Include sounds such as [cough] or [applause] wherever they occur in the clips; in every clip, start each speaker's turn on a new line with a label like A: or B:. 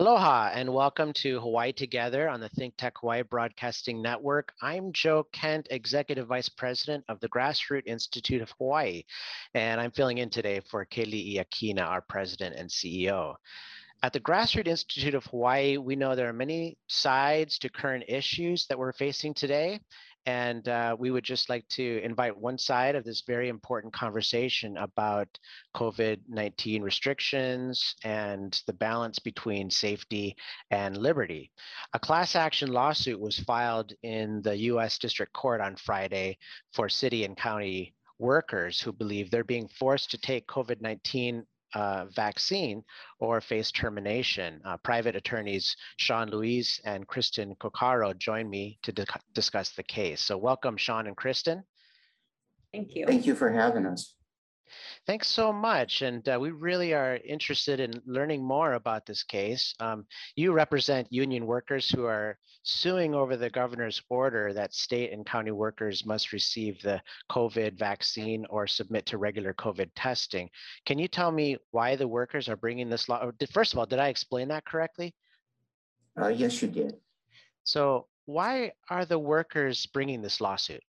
A: Aloha and welcome to Hawaii Together on the Think Tech Hawaii Broadcasting Network. I'm Joe Kent, Executive Vice President of the Grassroot Institute of Hawaii, and I'm filling in today for Keli'i Akina, our President and CEO. At the Grassroot Institute of Hawaii, we know there are many sides to current issues that we're facing today, and uh, we would just like to invite one side of this very important conversation about COVID 19 restrictions and the balance between safety and liberty. A class action lawsuit was filed in the US District Court on Friday for city and county workers who believe they're being forced to take COVID 19 uh, vaccine or face termination. Uh, private attorneys Sean Luiz and Kristen Kokaro join me to di discuss the case. So welcome, Sean and Kristen.
B: Thank you.
C: Thank you for having us.
A: Thanks so much. And uh, we really are interested in learning more about this case. Um, you represent union workers who are suing over the governor's order that state and county workers must receive the COVID vaccine or submit to regular COVID testing. Can you tell me why the workers are bringing this law? First of all, did I explain that correctly?
C: Uh, yes, you did.
A: So why are the workers bringing this lawsuit?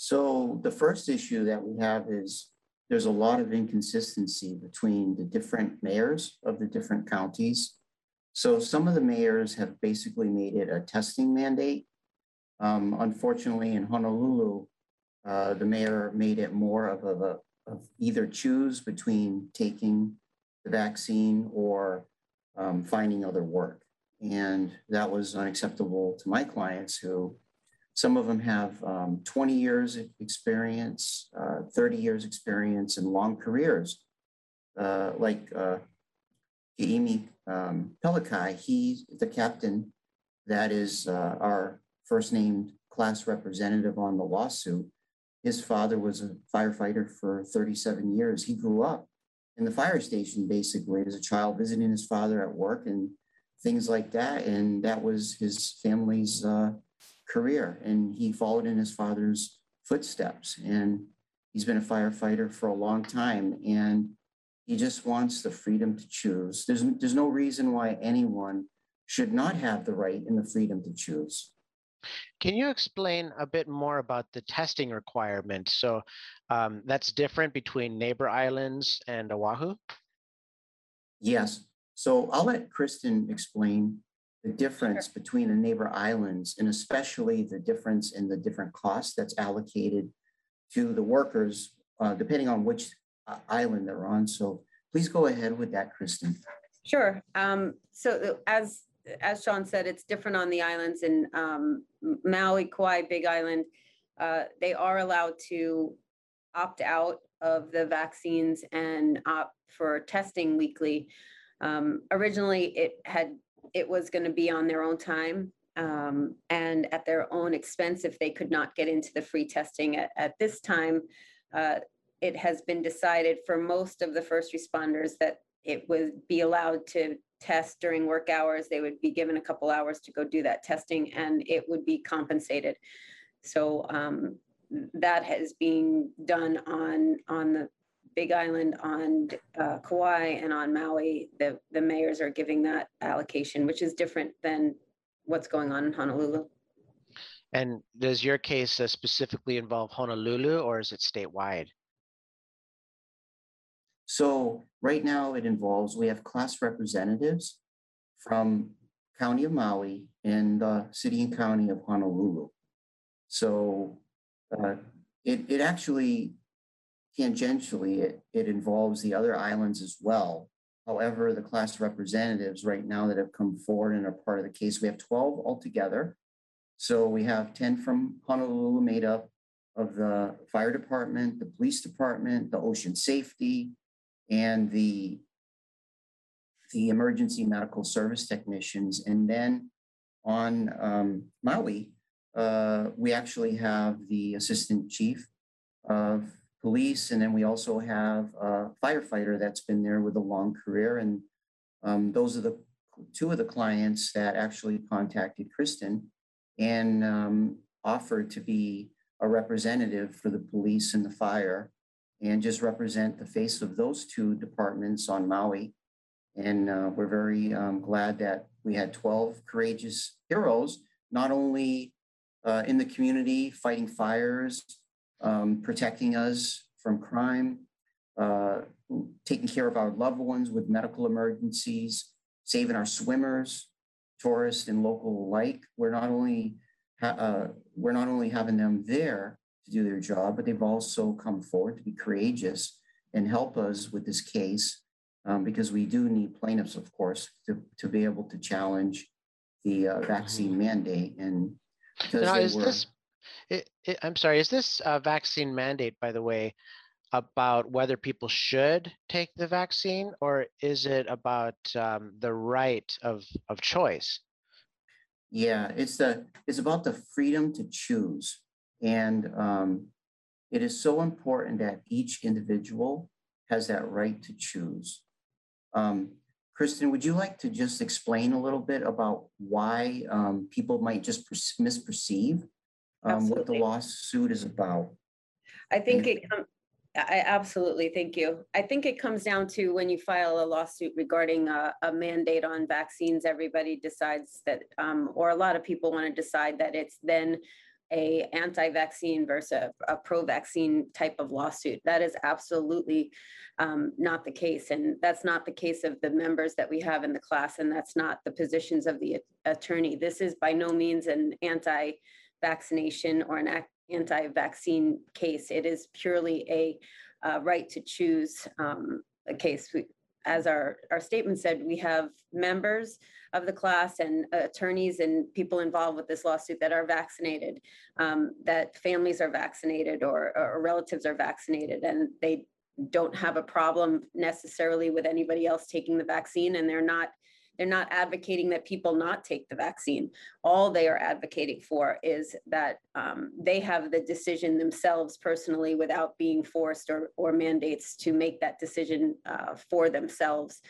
C: So the first issue that we have is there's a lot of inconsistency between the different mayors of the different counties. So some of the mayors have basically made it a testing mandate. Um, unfortunately, in Honolulu, uh, the mayor made it more of a of either choose between taking the vaccine or um, finding other work. And that was unacceptable to my clients who some of them have um, 20 years experience, uh, 30 years experience, and long careers. Uh, like uh, um, Pelikai, he's the captain that is uh, our first named class representative on the lawsuit. His father was a firefighter for 37 years. He grew up in the fire station basically as a child, visiting his father at work and things like that. And that was his family's uh, career and he followed in his father's footsteps. And he's been a firefighter for a long time and he just wants the freedom to choose. There's, there's no reason why anyone should not have the right and the freedom to choose.
A: Can you explain a bit more about the testing requirement? So um, that's different between neighbor islands and oahu?
C: Yes. So i'll let kristen explain the difference sure. between the neighbor islands and especially the difference in the different costs that's allocated to the workers, uh, depending on which uh, island they're on. So please go ahead with that, Kristen.
B: Sure. Um, so as as Sean said, it's different on the islands in um, Maui, Kauai, Big Island. Uh, they are allowed to opt out of the vaccines and opt for testing weekly. Um, originally, it had it was going to be on their own time um, and at their own expense if they could not get into the free testing at, at this time. Uh, it has been decided for most of the first responders that it would be allowed to test during work hours. They would be given a couple hours to go do that testing and it would be compensated. So um, that has been done on, on the Big Island, on uh, Kauai, and on Maui, the, the mayors are giving that allocation, which is different than what's going on in Honolulu.
A: And does your case uh, specifically involve Honolulu or is it statewide?
C: So right now it involves, we have class representatives from County of Maui and the city and county of Honolulu. So uh, it, it actually tangentially, it, it involves the other islands as well. However, the class representatives right now that have come forward and are part of the case, we have 12 altogether. So we have 10 from Honolulu made up of the fire department, the police department, the ocean safety, and the, the emergency medical service technicians. And then on um, Maui, uh, we actually have the assistant chief of police, and then we also have a firefighter that's been there with a long career. And um, those are the two of the clients that actually contacted Kristen and um, offered to be a representative for the police and the fire and just represent the face of those two departments on Maui And uh, we're very um, glad that we had 12 courageous heroes, not only uh, in the community fighting fires, um, protecting us from crime, uh, taking care of our loved ones with medical emergencies, saving our swimmers, tourists, and local alike. We're not only ha- uh, we're not only having them there to do their job, but they've also come forward to be courageous and help us with this case um, because we do need plaintiffs, of course, to, to be able to challenge the uh, vaccine mandate. And because
A: Now, is
C: were,
A: this, I'm sorry, is this uh, vaccine mandate, by the way, about whether people should take the vaccine or is it about um, the right of, of choice?
C: yeah, it's the it's about the freedom to choose, and um, it is so important that each individual has that right to choose. Um, Kristen, would you like to just explain a little bit about why um, people might just perce- misperceive um, what the
B: Absolutely.
C: lawsuit is about?
B: I think it, com- I I absolutely, thank you. I think it comes down to when you file a lawsuit regarding a, a mandate on vaccines, everybody decides that, um, or a lot of people want to decide that it's then a anti-vaccine versus a, a pro-vaccine type of lawsuit. That is absolutely um, not the case. And that's not the case of the members that we have in the class. And that's not the positions of the attorney. This is by no means an anti-vaccination or an anti-vaccine case. It is purely a uh, right to choose um, a case. We- As our, our statement said, we have members of the class and attorneys and people involved with this lawsuit that are vaccinated, um, that families are vaccinated or, or relatives are vaccinated, and they don't have a problem necessarily with anybody else taking the vaccine, and they're not, they're not advocating that people not take the vaccine. All they are advocating for is that um, they have the decision themselves personally without being forced or, or mandates to make that decision uh, for themselves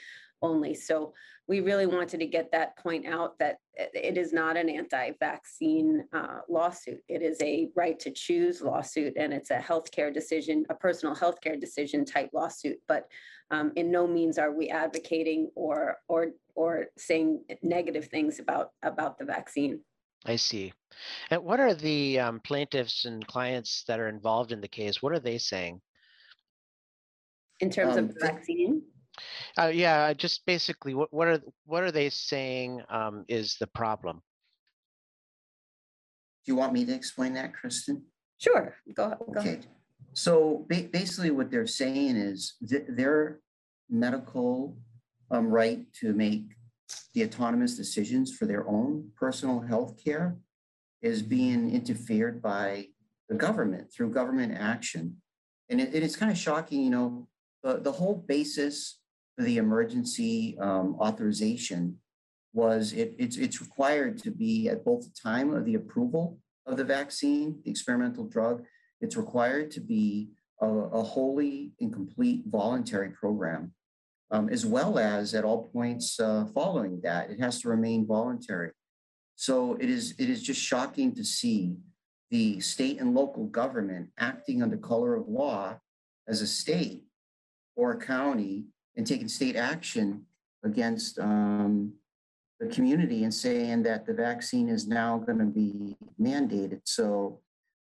B: only. So we really wanted to get that point out that it it is not an anti-vaccine uh, lawsuit. It is a right to choose lawsuit and it's a healthcare decision, a personal healthcare decision type lawsuit. But um, in no means are we advocating or, or, or saying negative things about, about the vaccine.
A: I see. And what are the um, plaintiffs and clients that are involved in the case? What are they saying?
B: In terms
C: Um,
B: of the vaccine,
A: Uh, yeah, just basically, what, what are, what are they saying um, is the problem?
C: Do you want me to explain that, Kristen?
B: sure, go, go
C: Okay,
B: ahead.
C: so ba- basically what they're saying is th- their medical um, right to make the autonomous decisions for their own personal health care is being interfered by the government through government action. And it, it is kind of shocking, you know, the, the whole basis for the emergency um, authorization was it, it's, it's required to be at both the time of the approval of the vaccine, the experimental drug, it's required to be a, a wholly and complete voluntary program, um, as well as at all points uh, following that, it has to remain voluntary. So it is, it is just shocking to see the state and local government acting under color of law as a state or a county and taking state action against um, the community and saying that the vaccine is now going to be mandated. So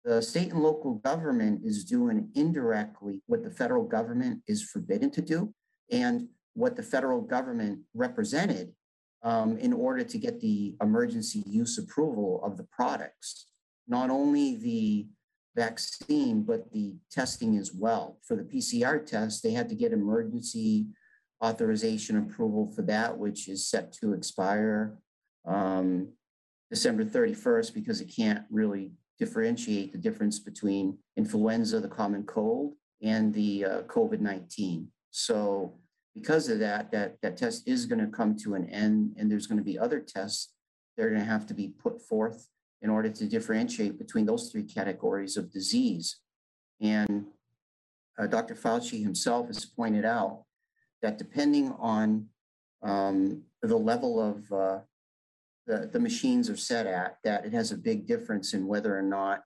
C: the state and local government is doing indirectly what the federal government is forbidden to do and what the federal government represented um, in order to get the emergency use approval of the products. Not only the vaccine, but the testing as well. For the PCR test, they had to get emergency authorization approval for that, which is set to expire um, December 31st because it can't really differentiate the difference between influenza, the common cold, and the uh, COVID-19. So because of that, that, that test is going to come to an end and there's going to be other tests that are going to have to be put forth in order to differentiate between those three categories of disease. And uh, Dr. Fauci himself has pointed out that depending on um, the level of uh, the, the machines are set at, that it has a big difference in whether or not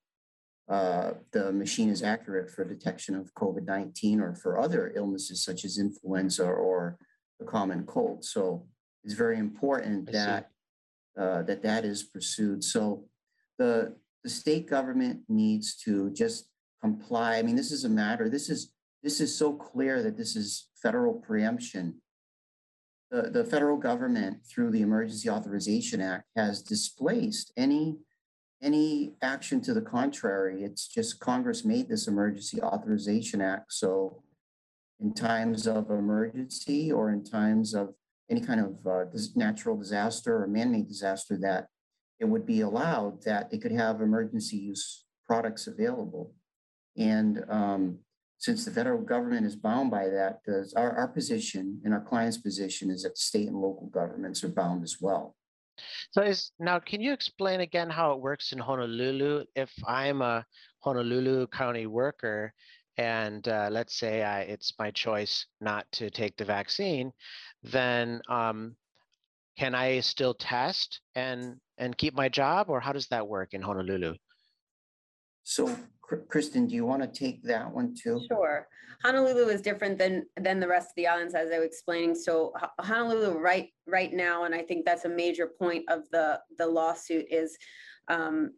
C: uh, the machine is accurate for detection of COVID 19 or for other illnesses such as influenza or the common cold. So it's very important
A: I
C: that uh, that that is pursued. So the the state government needs to just comply. I mean, this is a matter. This is this is so clear that this is federal preemption. The the federal government through the Emergency Authorization Act has displaced any any action to the contrary. It's just Congress made this Emergency Authorization Act. So in times of emergency or in times of any kind of uh, natural disaster or man-made disaster that it would be allowed that they could have emergency use products available. And um, since the federal government is bound by that, does our, our position and our client's position is that state and local governments are bound as well.
A: So is now, can you explain again how it works in Honolulu? If I'm a Honolulu County worker and uh, let's say I, it's my choice not to take the vaccine, then um, can I still test and and keep my job, or how does that work in Honolulu?
C: So Kristen, do you want to take that one too?
B: Sure. Honolulu is different than, than the rest of the islands, as I was explaining. So Honolulu, right, right now, and I think that's a major point of the, the lawsuit is um,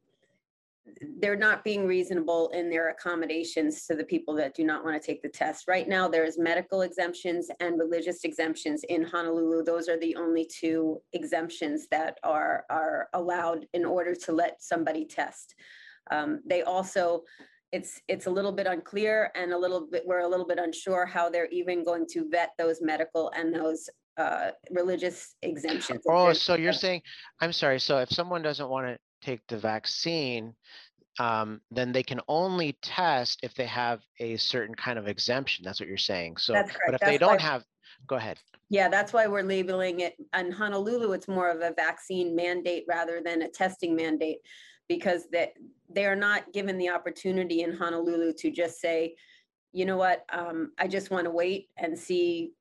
B: they're not being reasonable in their accommodations to the people that do not want to take the test. Right now, there's medical exemptions and religious exemptions in Honolulu. Those are the only two exemptions that are, are allowed in order to let somebody test. Um, They also, it's, it's a little bit unclear and a little bit, we're a little bit unsure how they're even going to vet those medical and those uh, religious exemptions.
A: Oh, so you're saying, I'm sorry, so if someone doesn't want to take the vaccine, um, then they can only test if they have a certain kind of exemption. That's what you're saying. So, but if they
B: That's why-
A: don't have, go ahead.
B: Yeah, that's why we're labeling it, in Honolulu, it's more of a vaccine mandate rather than a testing mandate. Because that, they are not given the opportunity in Honolulu to just say, you know what, um, I just want to wait and see,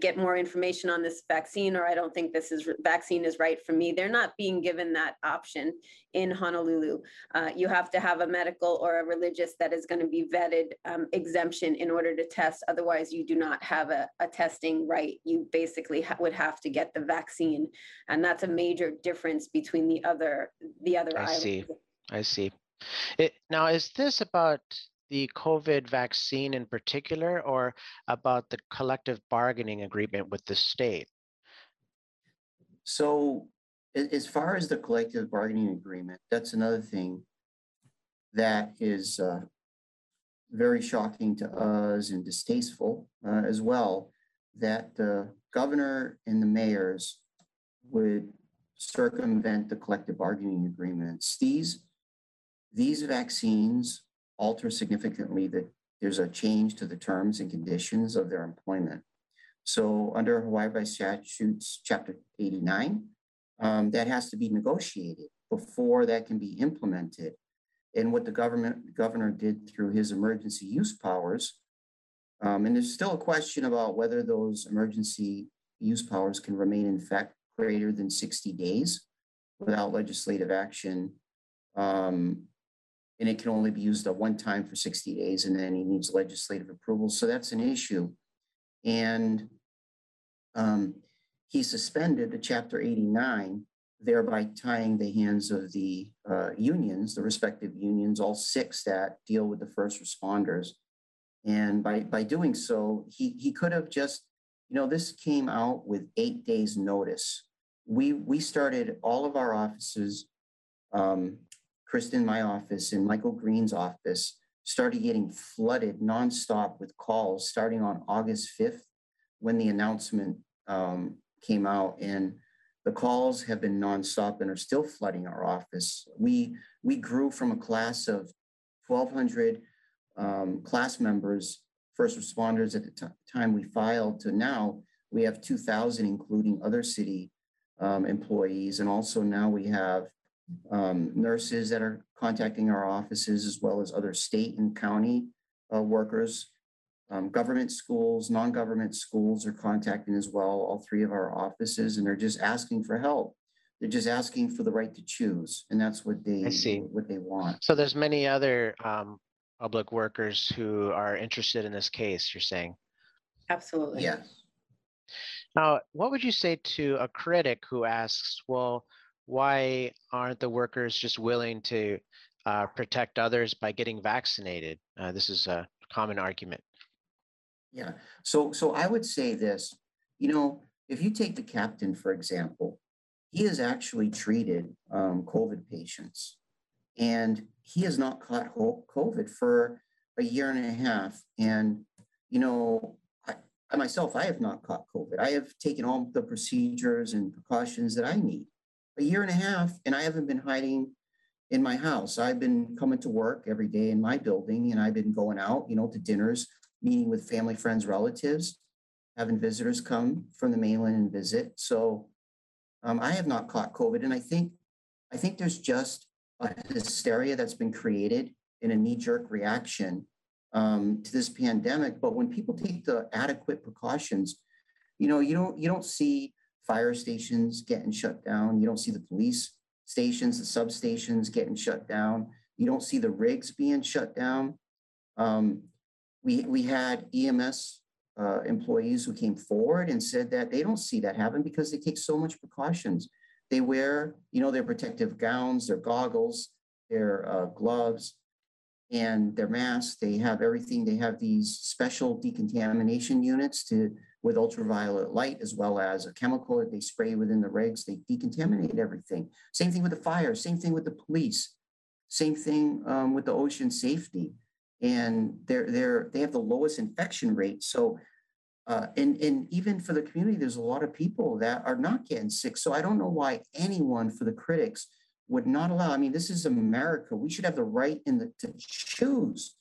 B: get more information on this vaccine, or I don't think this is, vaccine is right for me. They're not being given that option in Honolulu. Uh, you have to have a medical or a religious that is going to be vetted um, exemption in order to test. Otherwise, you do not have a, a testing right. You basically ha- would have to get the vaccine. And that's a major difference between the other, the other
A: I
B: islands.
A: see. I see. It, now, is this about the COVID vaccine in particular or about the collective bargaining agreement with the state?
C: So as far as the collective bargaining agreement, that's another thing that is uh, very shocking to us and distasteful uh, as well, that the governor and the mayors would circumvent the collective bargaining agreements. These, these vaccines alter significantly that there's a change to the terms and conditions of their employment. So under Hawaii by statutes, chapter 89, um, that has to be negotiated before that can be implemented. And what the government governor did through his emergency use powers, um, and there's still a question about whether those emergency use powers can remain in effect greater than 60 days without legislative action. Um, and it can only be used at one time for 60 days, and then he needs legislative approval. So that's an issue. And um, he suspended the chapter 89, thereby tying the hands of the uh, unions, the respective unions, all six that deal with the first responders. And by, by doing so, he, he could have just, you know, this came out with eight days notice. We, we started all of our offices, um, Kristen, my office, and Michael Green's office started getting flooded nonstop with calls starting on August 5th when the announcement um, came out. And the calls have been nonstop and are still flooding our office. We, we grew from a class of 1,200 um, class members, first responders at the ti- time we filed to now, we have 2,000, including other city um, employees. And also now we have um, nurses that are contacting our offices as well as other state and county uh, workers. Um, government schools, non-government schools are contacting as well, all three of our offices, and they're just asking for help. They're just asking for the right to choose, and that's what they,
A: see.
C: what they want.
A: So there's many other um, public workers who are interested in this case, you're saying?
B: Absolutely.
C: Yes.
A: Now, what would you say to a critic who asks, well, why aren't the workers just willing to uh, protect others by getting vaccinated? Uh, this is a common argument.
C: Yeah. So so I would say this, you know, if you take the captain, for example, he has actually treated um, COVID patients and he has not caught COVID for a year and a half. And, you know, I, I myself, I have not caught COVID. I have taken all the procedures and precautions that I need. A year and a half, and I haven't been hiding in my house. I've been coming to work every day in my building, and I've been going out, you know, to dinners, meeting with family, friends, relatives, having visitors come from the mainland and visit. So um, I have not caught COVID, and I think I think there's just a hysteria that's been created in a knee-jerk reaction um, to this pandemic. But when people take the adequate precautions, you know, you don't you don't see fire stations getting shut down. You don't see the police stations, the substations getting shut down. You don't see the rigs being shut down. Um, we we had EMS uh, employees who came forward and said that they don't see that happen because they take so much precautions. They wear, you know, their protective gowns, their goggles, their uh, gloves, and their masks. They have everything. They have these special decontamination units to with ultraviolet light as well as a chemical that they spray within the rigs. They decontaminate everything. Same thing with the fire. Same thing with the police. Same thing um, with the ocean safety. And they're they're they have the lowest infection rate. So uh, and, and even for the community, there's a lot of people that are not getting sick. So I don't know why anyone for the critics would not allow. I mean, this is America. We should have the right in the, to choose.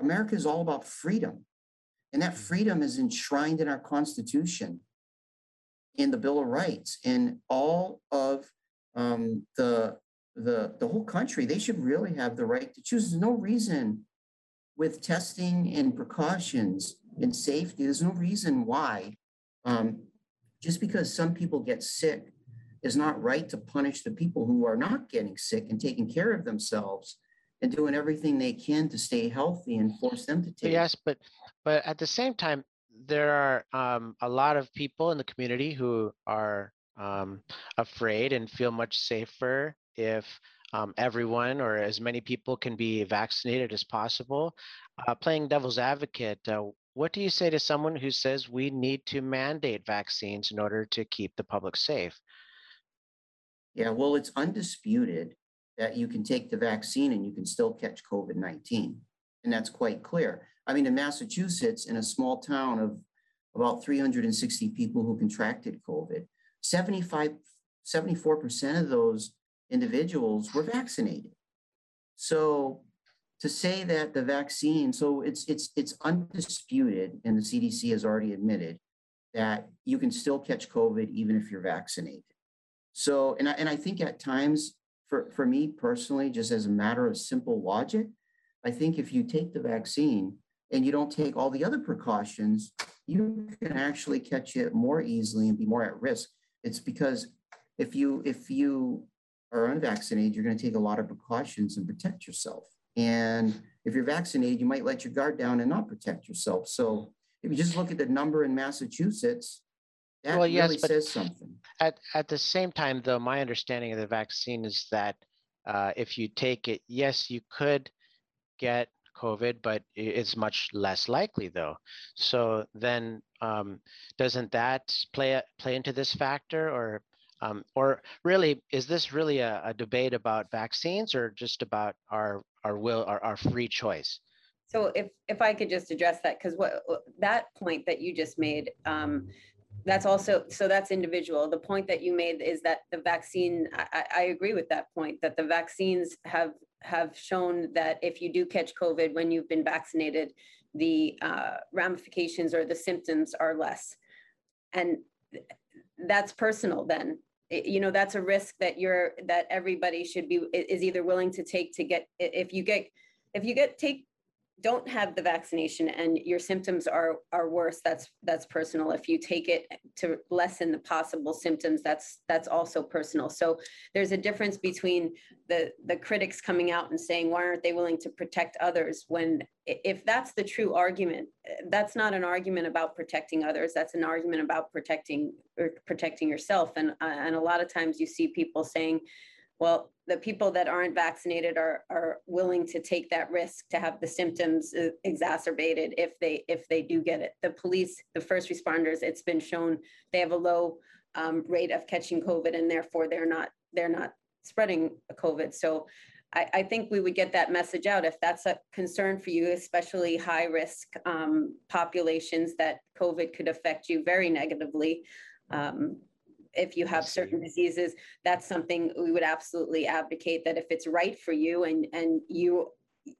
C: America is all about freedom. And that freedom is enshrined in our Constitution, in the Bill of Rights, in all of um, the, the, the whole country. They should really have the right to choose. There's no reason with testing and precautions and safety. There's no reason why, um, just because some people get sick, is not right to punish the people who are not getting sick and taking care of themselves and doing everything they can to stay healthy and force them to take.
A: Yes, but but at the same time, there are um, a lot of people in the community who are um, afraid and feel much safer if um, everyone or as many people can be vaccinated as possible. Uh, playing devil's advocate, uh, what do you say to someone who says we need to mandate vaccines in order to keep the public safe?
C: Yeah, well, it's undisputed that you can take the vaccine and you can still catch COVID 19. And that's quite clear. I mean, in Massachusetts, in a small town of about 360 people who contracted COVID, 75, 74% of those individuals were vaccinated. So to say that the vaccine, so it's it's it's undisputed, and the CDC has already admitted that you can still catch COVID even if you're vaccinated. So, and I, and I think at times, for, for me personally, just as a matter of simple logic, I think if you take the vaccine and you don't take all the other precautions, you can actually catch it more easily and be more at risk. It's because if you if you are unvaccinated, you're going to take a lot of precautions and protect yourself. And if you're vaccinated, you might let your guard down and not protect yourself. So if you just look at the number in Massachusetts, that well, yes, really but says something.
A: At at the same time, though, my understanding of the vaccine is that uh, if you take it, yes, you could get COVID, but it's much less likely, though. So then, um, doesn't that play play into this factor, or um, or really, is this really a, a, debate about vaccines or just about our our will, our, our free choice?
B: So if if I could just address that, because what that point that you just made, um, that's also so that's individual. The point that you made is that the vaccine. I, I agree with that point that the vaccines have have shown that if you do catch COVID when you've been vaccinated, the uh, ramifications or the symptoms are less, and that's personal then you know that's a risk that you're that everybody should be is either willing to take to get if you get if you get take don't have the vaccination and your symptoms are are worse that's that's personal. If you take it to lessen the possible symptoms that's that's also personal. So there's a difference between the the critics coming out and saying why aren't they willing to protect others? when if that's the true argument that's not an argument about protecting others that's an argument about protecting or protecting yourself. And uh, and a lot of times you see people saying well, the people that aren't vaccinated are, are willing to take that risk to have the symptoms exacerbated if they if they do get it. The police, the first responders, it's been shown they have a low um, rate of catching COVID, and therefore they're not they're not spreading COVID. So I, I, think we would get that message out if that's a concern for you, especially high risk um, populations that COVID could affect you very negatively. Um, if you have certain diseases, that's something we would absolutely advocate that if it's right for you and, and you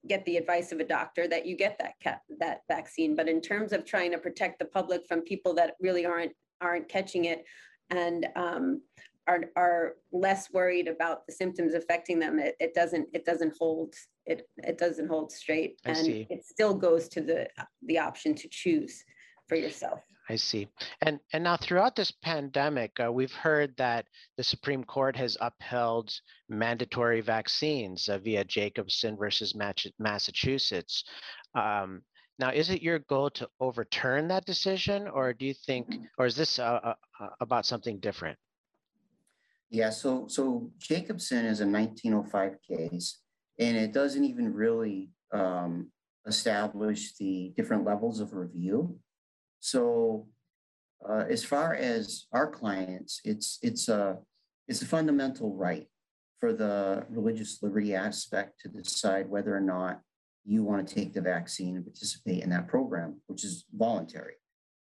B: get the advice of a doctor that you get that ca- that vaccine. But in terms of trying to protect the public from people that really aren't aren't catching it and um, are are less worried about the symptoms affecting them, it, it doesn't it doesn't hold it it doesn't hold straight,
A: I
B: and
A: see.
B: it still goes to the the option to choose for yourself.
A: I see. And and now throughout this pandemic, uh, we've heard that the Supreme Court has upheld mandatory vaccines uh, via Jacobson versus Massachusetts. Um, now, is it your goal to overturn that decision, or do you think, mm-hmm. or is this uh, uh, uh, about something different?
C: Yeah. So so Jacobson is a 1905 case, and it doesn't even really um, establish the different levels of review. So uh, as far as our clients, it's it's a it's a fundamental right for the religious liberty aspect to decide whether or not you want to take the vaccine and participate in that program, which is voluntary.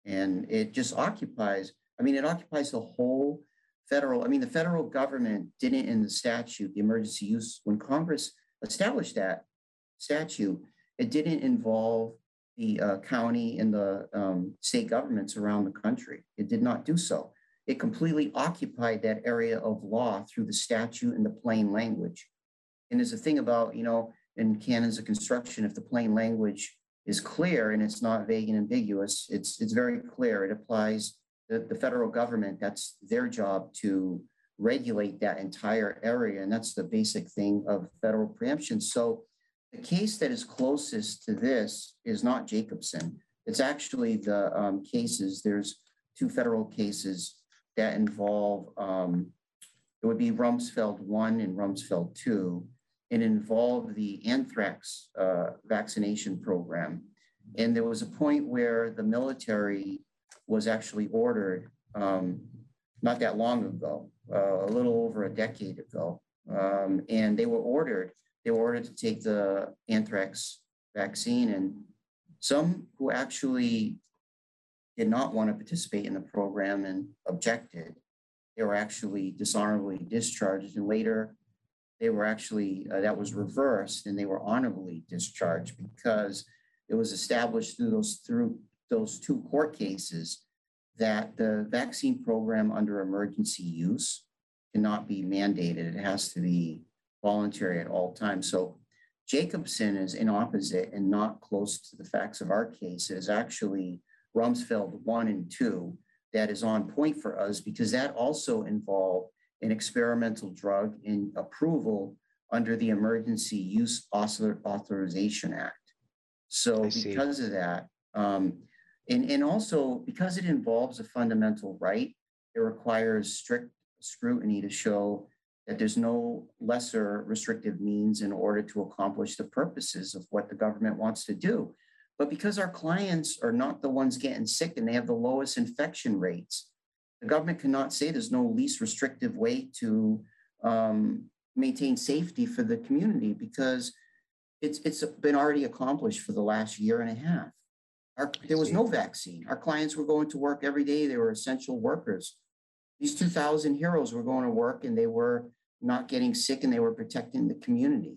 C: And it just occupies, I mean, it occupies the whole federal, I mean, the federal government didn't in the statute, the emergency use, when Congress established that statute, it didn't involve the uh, county and the um, state governments around the country. It did not do so. It completely occupied that area of law through the statute and the plain language. And there's a thing about, you know, in canons of construction, if the plain language is clear and it's not vague and ambiguous, it's it's very clear. It applies the, the federal government, that's their job to regulate that entire area. And that's the basic thing of federal preemption. So the case that is closest to this is not Jacobson. It's actually the um, cases, there's two federal cases that involve, um, it would be Rumsfeld 1 and Rumsfeld 2. It involved the anthrax uh, vaccination program. And there was a point where the military was actually ordered um, not that long ago, uh, a little over a decade ago. Um, and they were ordered they were ordered to take the anthrax vaccine, and some who actually did not want to participate in the program and objected, they were actually dishonorably discharged. And later, they were actually, uh, that was reversed, and they were honorably discharged because it was established through those, through those two court cases that the vaccine program under emergency use cannot be mandated. It has to be voluntary at all times. So Jacobson is in opposite and not close to the facts of our case. It is actually Rumsfeld 1 and 2 that is on point for us because that also involved an experimental drug in approval under the Emergency Use Author- Authorization Act. So because of that, um, and, and also because it involves a fundamental right, it requires strict scrutiny to show that there's no lesser restrictive means in order to accomplish the purposes of what the government wants to do. But because our clients are not the ones getting sick and they have the lowest infection rates, the government cannot say there's no least restrictive way to um, maintain safety for the community because it's it's been already accomplished for the last year and a half. Our, there was no vaccine. Our clients were going to work every day. They were essential workers these 2,000 heroes were going to work and they were not getting sick and they were protecting the community.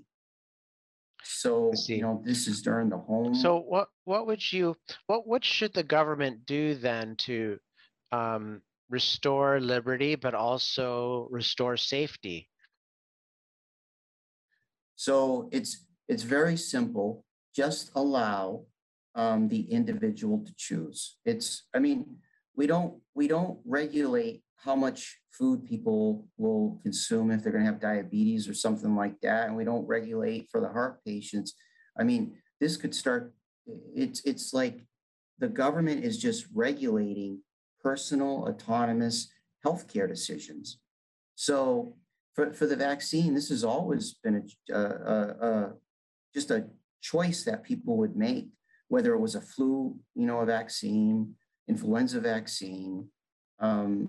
C: So, you know, this is during the home.
A: So what, what would you, what, what should the government do then to um, restore liberty, but also restore safety?
C: So it's, it's very simple. just allow um, the individual to choose. It's, I mean, we don't, we don't regulate how much food people will consume if they're gonna have diabetes or something like that, and we don't regulate for the heart patients. I mean, this could start, it's, it's like the government is just regulating personal autonomous healthcare decisions. So for, for the vaccine, this has always been a, a, a just a choice that people would make, whether it was a flu, you know, a vaccine, influenza vaccine. Um,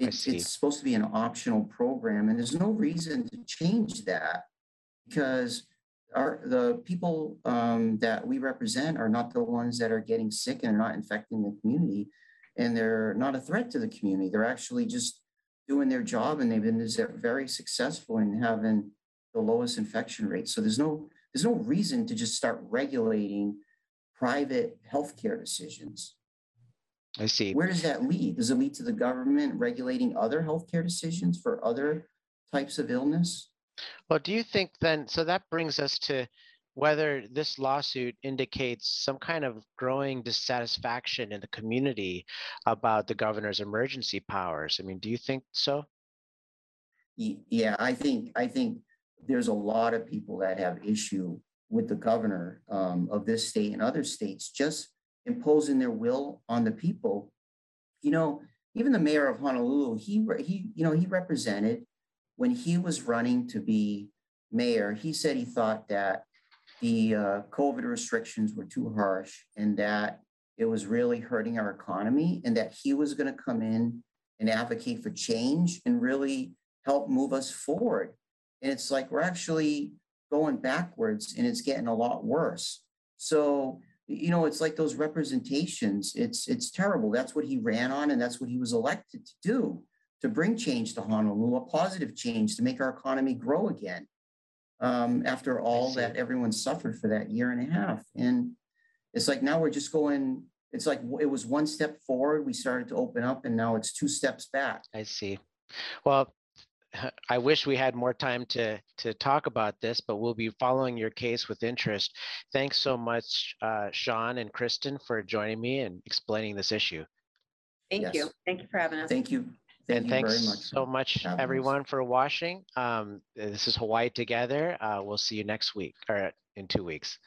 C: it's, it's supposed to be an optional program, and there's no reason to change that because our the people um, that we represent are not the ones that are getting sick and are not infecting the community, and they're not a threat to the community. They're actually just doing their job, and they've been very successful in having the lowest infection rate. So there's no there's no reason to just start regulating private healthcare decisions.
A: I see.
C: Where does that lead? Does it lead to the government regulating other healthcare decisions for other types of illness?
A: Well, do you think then, so that brings us to whether this lawsuit indicates some kind of growing dissatisfaction in the community about the governor's emergency powers. I mean, do you think so?
C: Yeah, I think, I think there's a lot of people that have issue with the governor um, of this state and other states just imposing their will on the people. You know, even the mayor of Honolulu, he, he, you know, he represented when he was running to be mayor, he said he thought that the uh, COVID restrictions were too harsh and that it was really hurting our economy and that he was going to come in and advocate for change and really help move us forward. And it's like we're actually going backwards and it's getting a lot worse. So, you know, it's like those representations. It's it's terrible. That's what he ran on and that's what he was elected to do to bring change to Honolulu, a positive change to make our economy grow again. Um, after all that everyone suffered for that year and a half. And it's like now we're just going, it's like it was one step forward, we started to open up, and now it's two steps back.
A: I see. Well, [laughs] I wish we had more time to to talk about this, but we'll be following your case with interest. Thanks so much, uh, Sean and Kristen, for joining me and explaining this issue.
B: Thank you. Thank you for having us.
C: Thank you. Thank
A: and
C: you very
A: thanks
C: much.
A: so much,
C: having us.
A: everyone, for watching. Um, this is Hawaii Together. Uh, we'll see you next week or in two weeks.